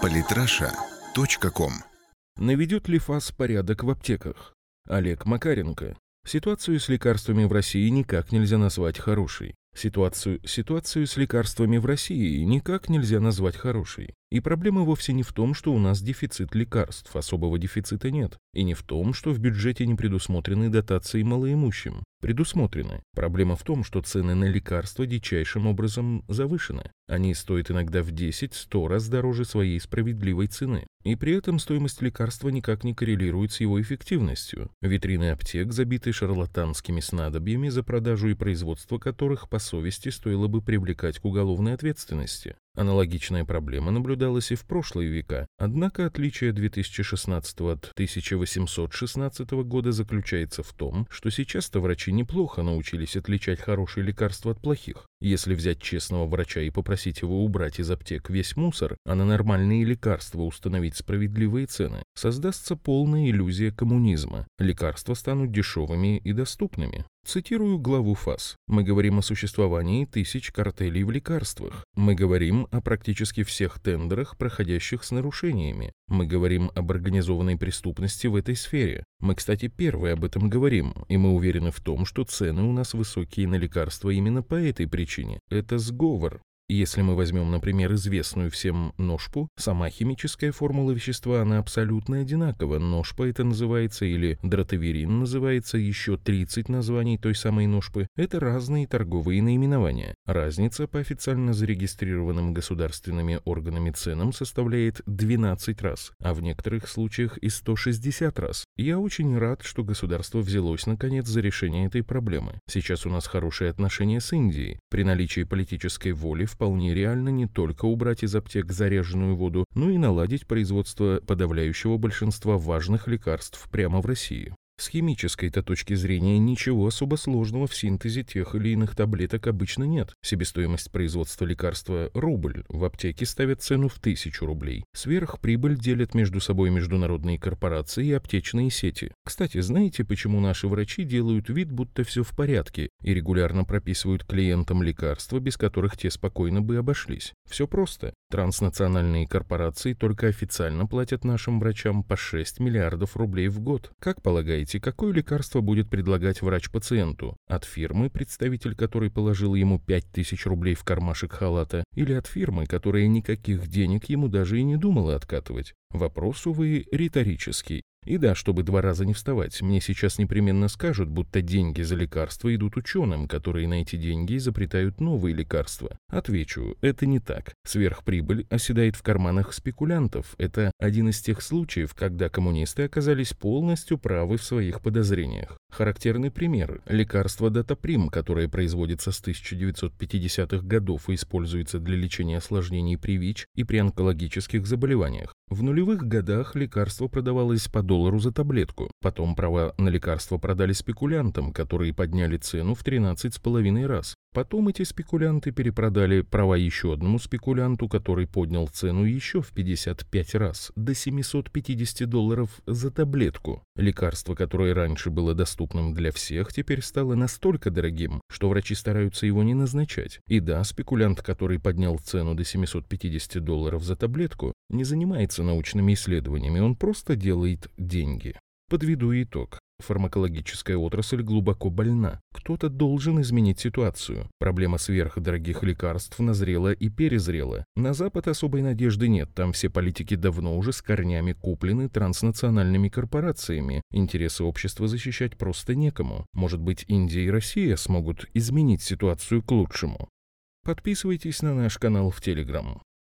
Политраша.ком Наведет ли ФАС порядок в аптеках? Олег Макаренко. Ситуацию с лекарствами в России никак нельзя назвать хорошей. Ситуацию, ситуацию с лекарствами в России никак нельзя назвать хорошей. И проблема вовсе не в том, что у нас дефицит лекарств, особого дефицита нет. И не в том, что в бюджете не предусмотрены дотации малоимущим. Предусмотрены. Проблема в том, что цены на лекарства дичайшим образом завышены. Они стоят иногда в 10-100 раз дороже своей справедливой цены. И при этом стоимость лекарства никак не коррелирует с его эффективностью. Витрины аптек забиты шарлатанскими снадобьями, за продажу и производство которых по совести стоило бы привлекать к уголовной ответственности. Аналогичная проблема наблюдалась и в прошлые века, однако отличие 2016 от 1816 года заключается в том, что сейчас-то врачи неплохо научились отличать хорошие лекарства от плохих. Если взять честного врача и попросить его убрать из аптек весь мусор, а на нормальные лекарства установить справедливые цены, создастся полная иллюзия коммунизма. Лекарства станут дешевыми и доступными. Цитирую главу ФАС. Мы говорим о существовании тысяч картелей в лекарствах. Мы говорим о практически всех тендерах, проходящих с нарушениями. Мы говорим об организованной преступности в этой сфере. Мы, кстати, первые об этом говорим, и мы уверены в том, что цены у нас высокие на лекарства именно по этой причине. Это сговор. Если мы возьмем, например, известную всем ножпу, сама химическая формула вещества, она абсолютно одинакова. Ножпа это называется, или дротаверин называется, еще 30 названий той самой ножпы. Это разные торговые наименования. Разница по официально зарегистрированным государственными органами ценам составляет 12 раз, а в некоторых случаях и 160 раз. Я очень рад, что государство взялось наконец за решение этой проблемы. Сейчас у нас хорошие отношения с Индией. При наличии политической воли в вполне реально не только убрать из аптек заряженную воду, но и наладить производство подавляющего большинства важных лекарств прямо в России. С химической-то точки зрения ничего особо сложного в синтезе тех или иных таблеток обычно нет. Себестоимость производства лекарства – рубль. В аптеке ставят цену в тысячу рублей. Сверхприбыль делят между собой международные корпорации и аптечные сети. Кстати, знаете, почему наши врачи делают вид, будто все в порядке, и регулярно прописывают клиентам лекарства, без которых те спокойно бы обошлись? Все просто. Транснациональные корпорации только официально платят нашим врачам по 6 миллиардов рублей в год. Как полагаете, Выбирайте, какое лекарство будет предлагать врач пациенту. От фирмы, представитель которой положил ему 5000 рублей в кармашек халата, или от фирмы, которая никаких денег ему даже и не думала откатывать. Вопрос, увы, риторический. И да, чтобы два раза не вставать, мне сейчас непременно скажут, будто деньги за лекарства идут ученым, которые на эти деньги изобретают новые лекарства. Отвечу, это не так. Сверхприбыль оседает в карманах спекулянтов. Это один из тех случаев, когда коммунисты оказались полностью правы в своих подозрениях. Характерный пример – лекарство Датаприм, которое производится с 1950-х годов и используется для лечения осложнений при ВИЧ и при онкологических заболеваниях. В нулевых годах лекарство продавалось по доллару за таблетку. Потом права на лекарство продали спекулянтам, которые подняли цену в 13,5 раз. Потом эти спекулянты перепродали права еще одному спекулянту, который поднял цену еще в 55 раз, до 750 долларов за таблетку. Лекарство, которое раньше было доступным для всех, теперь стало настолько дорогим, что врачи стараются его не назначать. И да, спекулянт, который поднял цену до 750 долларов за таблетку, не занимается научными исследованиями, он просто делает деньги. Подведу итог. Фармакологическая отрасль глубоко больна. Кто-то должен изменить ситуацию. Проблема сверхдорогих лекарств назрела и перезрела. На Запад особой надежды нет, там все политики давно уже с корнями куплены транснациональными корпорациями. Интересы общества защищать просто некому. Может быть, Индия и Россия смогут изменить ситуацию к лучшему. Подписывайтесь на наш канал в Телеграм.